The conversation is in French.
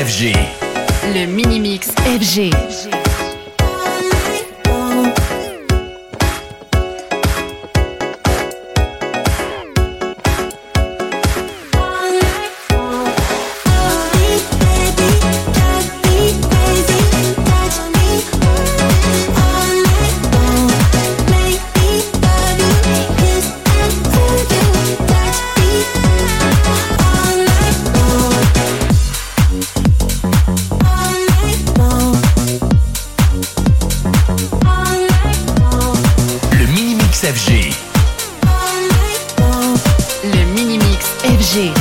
FG. Le mini-mix FG. FG. Le mini-mix FG.